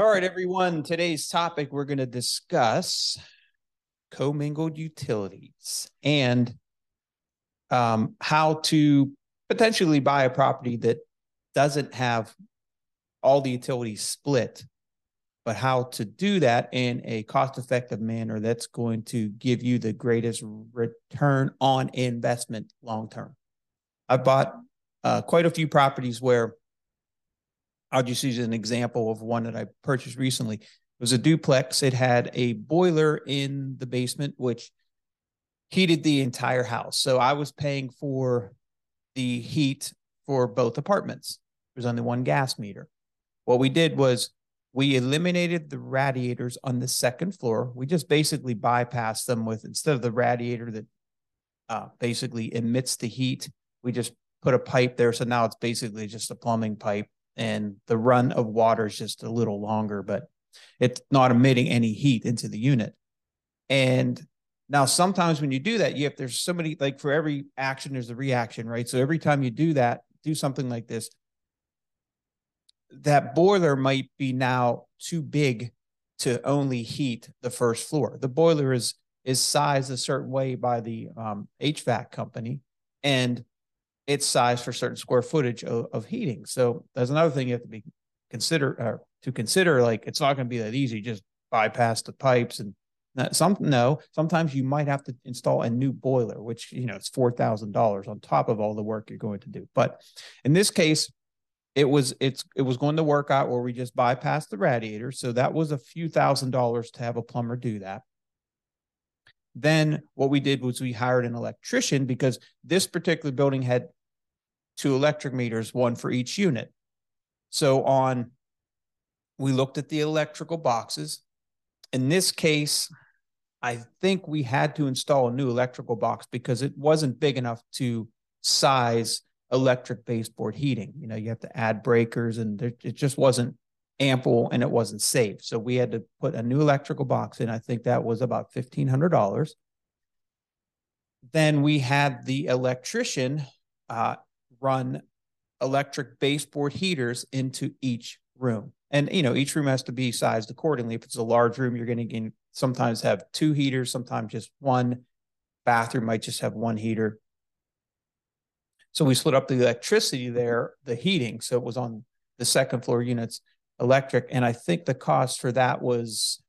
All right, everyone. Today's topic we're going to discuss commingled utilities and um, how to potentially buy a property that doesn't have all the utilities split, but how to do that in a cost effective manner that's going to give you the greatest return on investment long term. I've bought uh, quite a few properties where I'll just use an example of one that I purchased recently. It was a duplex. It had a boiler in the basement, which heated the entire house. So I was paying for the heat for both apartments. There's only one gas meter. What we did was we eliminated the radiators on the second floor. We just basically bypassed them with instead of the radiator that uh, basically emits the heat, we just put a pipe there. So now it's basically just a plumbing pipe and the run of water is just a little longer, but it's not emitting any heat into the unit. And now sometimes when you do that, you have there's somebody like for every action, there's a reaction, right? So every time you do that, do something like this, that boiler might be now too big to only heat the first floor. The boiler is is sized a certain way by the um, HVAC company, and it's sized for certain square footage of, of heating. So that's another thing you have to be consider uh, to consider. Like it's not going to be that easy. Just bypass the pipes and some no. Sometimes you might have to install a new boiler, which you know it's four thousand dollars on top of all the work you're going to do. But in this case, it was it's it was going to work out where we just bypassed the radiator. So that was a few thousand dollars to have a plumber do that. Then what we did was we hired an electrician because this particular building had two electric meters, one for each unit. So on, we looked at the electrical boxes. In this case, I think we had to install a new electrical box because it wasn't big enough to size electric baseboard heating. You know, you have to add breakers and there, it just wasn't ample and it wasn't safe. So we had to put a new electrical box in. I think that was about $1,500. Then we had the electrician uh, run electric baseboard heaters into each room. And you know, each room has to be sized accordingly. If it's a large room, you're going to sometimes have two heaters, sometimes just one. Bathroom might just have one heater. So we split up the electricity there, the heating. So it was on the second floor units electric. And I think the cost for that was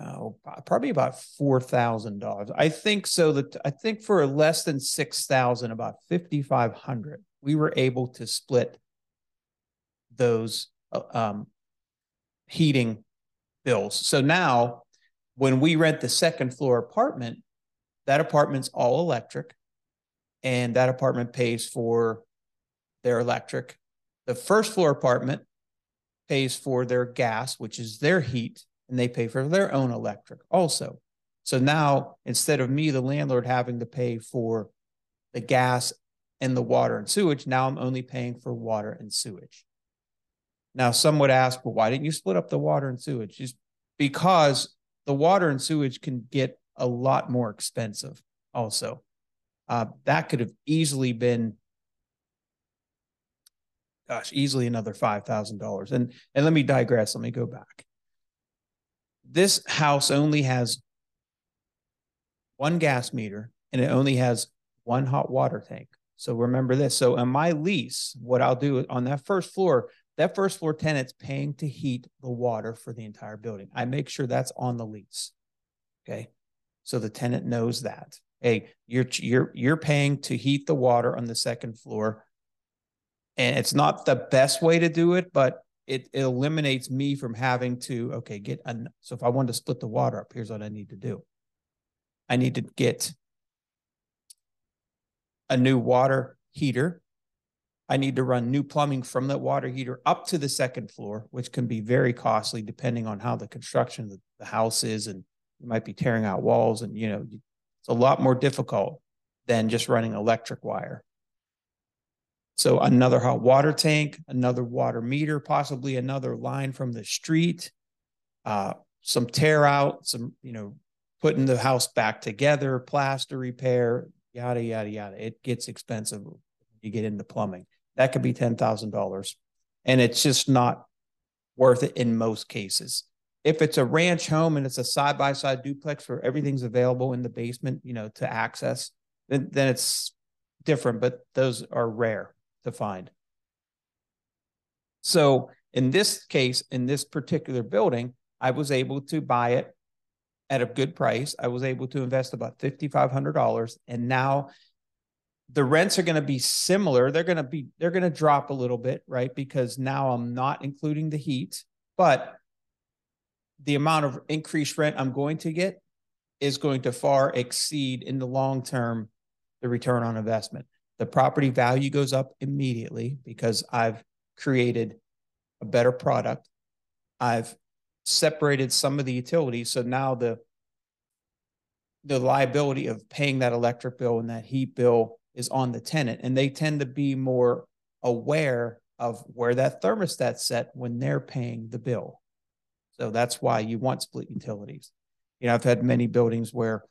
oh, probably about four thousand dollars. I think so. That I think for less than six thousand, about fifty five hundred, we were able to split those uh, um, heating bills. So now, when we rent the second floor apartment, that apartment's all electric, and that apartment pays for their electric. The first floor apartment pays for their gas, which is their heat and they pay for their own electric also. So now instead of me, the landlord, having to pay for the gas and the water and sewage, now I'm only paying for water and sewage. Now, some would ask, well, why didn't you split up the water and sewage? Just because the water and sewage can get a lot more expensive also. Uh, that could have easily been, gosh, easily another $5,000. And, and let me digress. Let me go back this house only has one gas meter and it only has one hot water tank. So remember this. So on my lease, what I'll do on that first floor, that first floor tenant's paying to heat the water for the entire building. I make sure that's on the lease. Okay. So the tenant knows that. Hey, you're you're you're paying to heat the water on the second floor. And it's not the best way to do it, but it, it eliminates me from having to okay get an so if i want to split the water up here's what i need to do. I need to get a new water heater. I need to run new plumbing from the water heater up to the second floor which can be very costly depending on how the construction of the house is and you might be tearing out walls and you know it's a lot more difficult than just running electric wire so another hot water tank, another water meter, possibly another line from the street, uh, some tear out, some, you know, putting the house back together, plaster repair, yada, yada, yada. It gets expensive you get into plumbing. That could be $10,000. And it's just not worth it in most cases. If it's a ranch home and it's a side by side duplex where everything's available in the basement, you know, to access, then, then it's different, but those are rare to find. So in this case, in this particular building, I was able to buy it at a good price. I was able to invest about $5,500. And now the rents are going to be similar. They're going to be, they're going to drop a little bit, right? Because now I'm not including the heat, but the amount of increased rent I'm going to get is going to far exceed in the long term the return on investment. The property value goes up immediately because I've created a better product. I've separated some of the utilities. So now the the liability of paying that electric bill and that heat bill is on the tenant. And they tend to be more aware of where that thermostat's set when they're paying the bill. So that's why you want split utilities. You know, I've had many buildings where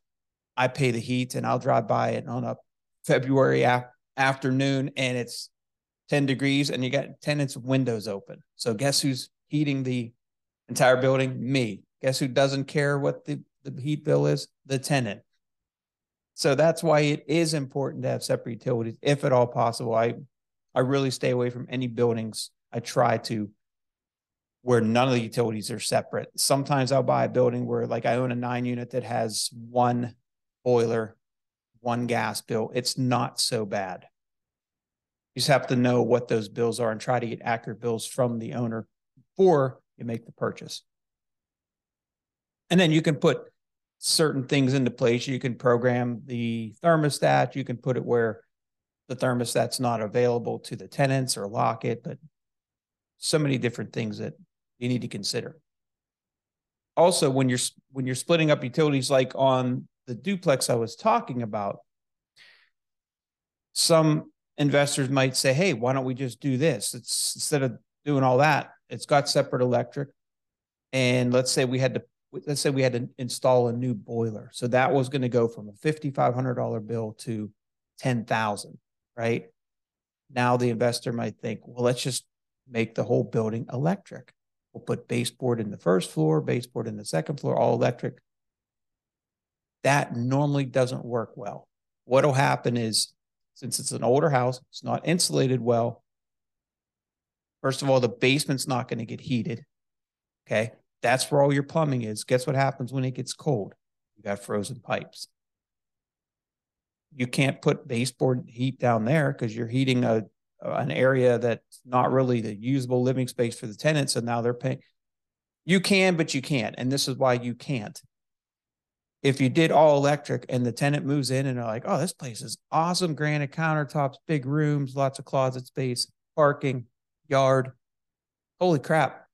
I pay the heat and I'll drive by it on a February afternoon and it's 10 degrees and you got tenants windows open. So guess who's heating the entire building? Me. Guess who doesn't care what the, the heat bill is? The tenant. So that's why it is important to have separate utilities, if at all possible. I I really stay away from any buildings. I try to where none of the utilities are separate. Sometimes I'll buy a building where like I own a nine unit that has one boiler, one gas bill. It's not so bad. You just have to know what those bills are and try to get accurate bills from the owner before you make the purchase. And then you can put certain things into place. You can program the thermostat. You can put it where the thermostat's not available to the tenants or lock it, but so many different things that you need to consider. Also, when you're when you're splitting up utilities like on the duplex I was talking about, some investors might say, hey, why don't we just do this? It's instead of doing all that, it's got separate electric. And let's say we had to let's say we had to install a new boiler. So that was going to go from a $5,500 bill to 10,000, right? Now the investor might think, well, let's just make the whole building electric. We'll put baseboard in the first floor, baseboard in the second floor, all electric. That normally doesn't work well. What'll happen is since it's an older house, it's not insulated well. First of all, the basement's not going to get heated. Okay. That's where all your plumbing is. Guess what happens when it gets cold? You got frozen pipes. You can't put baseboard heat down there because you're heating a an area that's not really the usable living space for the tenants. And now they're paying. You can, but you can't. And this is why you can't if you did all electric and the tenant moves in and they're like, oh, this place is awesome granite countertops, big rooms, lots of closet space, parking, yard. Holy crap,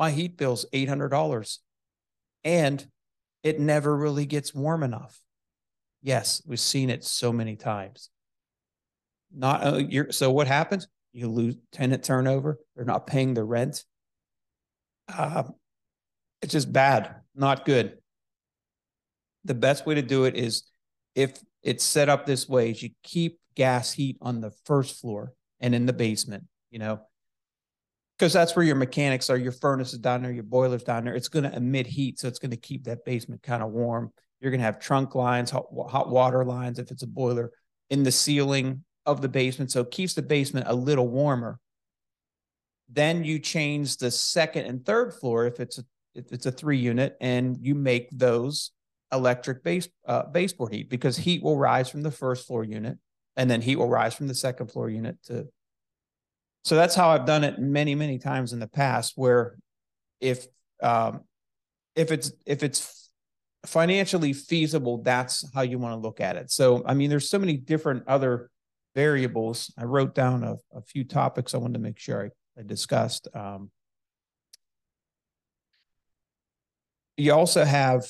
my heat bill's $800 and it never really gets warm enough. Yes, we've seen it so many times. Not uh, you're, so what happens? You lose tenant turnover. They're not paying the rent. Uh, it's just bad, not good the best way to do it is if it's set up this way is you keep gas heat on the first floor and in the basement, you know, because that's where your mechanics are. Your furnace is down there, your boiler's down there. It's going to emit heat, so it's going to keep that basement kind of warm. You're going to have trunk lines, hot, hot water lines if it's a boiler in the ceiling of the basement, so it keeps the basement a little warmer. Then you change the second and third floor if it's a if it's a three unit, and you make those electric base uh, baseboard heat because heat will rise from the first floor unit and then heat will rise from the second floor unit to so that's how i've done it many many times in the past where if um if it's if it's financially feasible that's how you want to look at it. So i mean there's so many different other variables. I wrote down a, a few topics i wanted to make sure i, I discussed um, you also have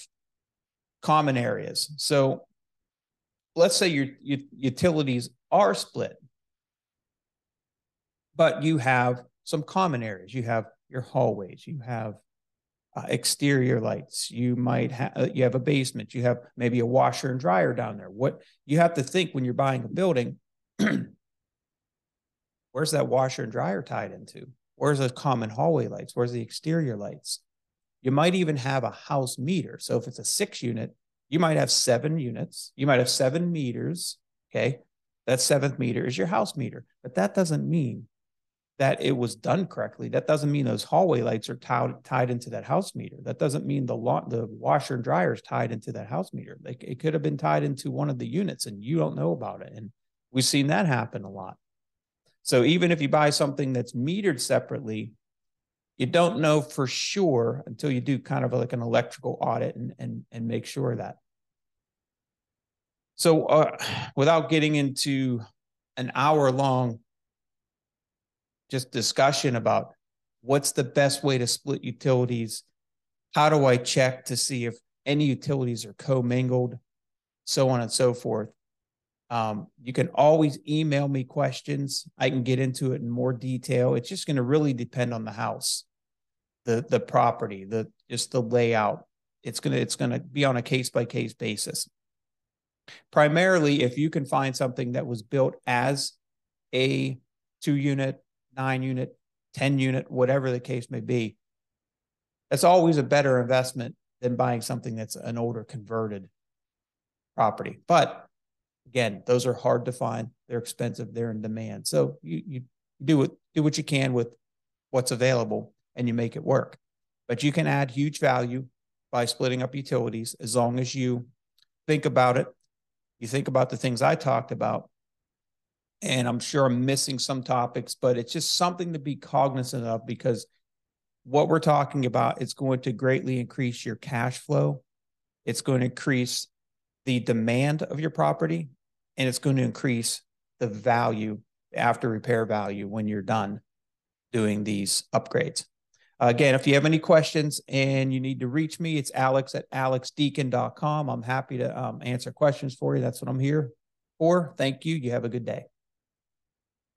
common areas. So let's say your, your utilities are split, but you have some common areas. You have your hallways, you have uh, exterior lights. You might have uh, you have a basement. You have maybe a washer and dryer down there. What you have to think when you're buying a building, where's that washer and dryer tied into? Where's the common hallway lights? Where's the exterior lights? You might even have a house meter. So if it's a six unit, you might have seven units. You might have seven meters. Okay. That seventh meter is your house meter. But that doesn't mean that it was done correctly. That doesn't mean those hallway lights are tied, tied into that house meter. That doesn't mean the lo- the washer and dryer is tied into that house meter. Like it could have been tied into one of the units and you don't know about it. And we've seen that happen a lot. So even if you buy something that's metered separately, you don't know for sure until you do kind of like an electrical audit and and and make sure that. So uh, without getting into an hour long just discussion about what's the best way to split utilities, how do I check to see if any utilities are commingled, so on and so forth. Um, you can always email me questions. I can get into it in more detail. It's just going to really depend on the house, the the property, the just the layout. It's gonna it's gonna be on a case by case basis. Primarily, if you can find something that was built as a two unit, nine unit, ten unit, whatever the case may be, that's always a better investment than buying something that's an older converted property. But Again, those are hard to find. They're expensive. They're in demand. So you you do it do what you can with what's available and you make it work. But you can add huge value by splitting up utilities as long as you think about it. You think about the things I talked about. And I'm sure I'm missing some topics, but it's just something to be cognizant of because what we're talking about is going to greatly increase your cash flow. It's going to increase the demand of your property and it's going to increase the value after repair value when you're done doing these upgrades. Again, if you have any questions and you need to reach me, it's alex at alexdeacon.com. I'm happy to um, answer questions for you. That's what I'm here for. Thank you. You have a good day.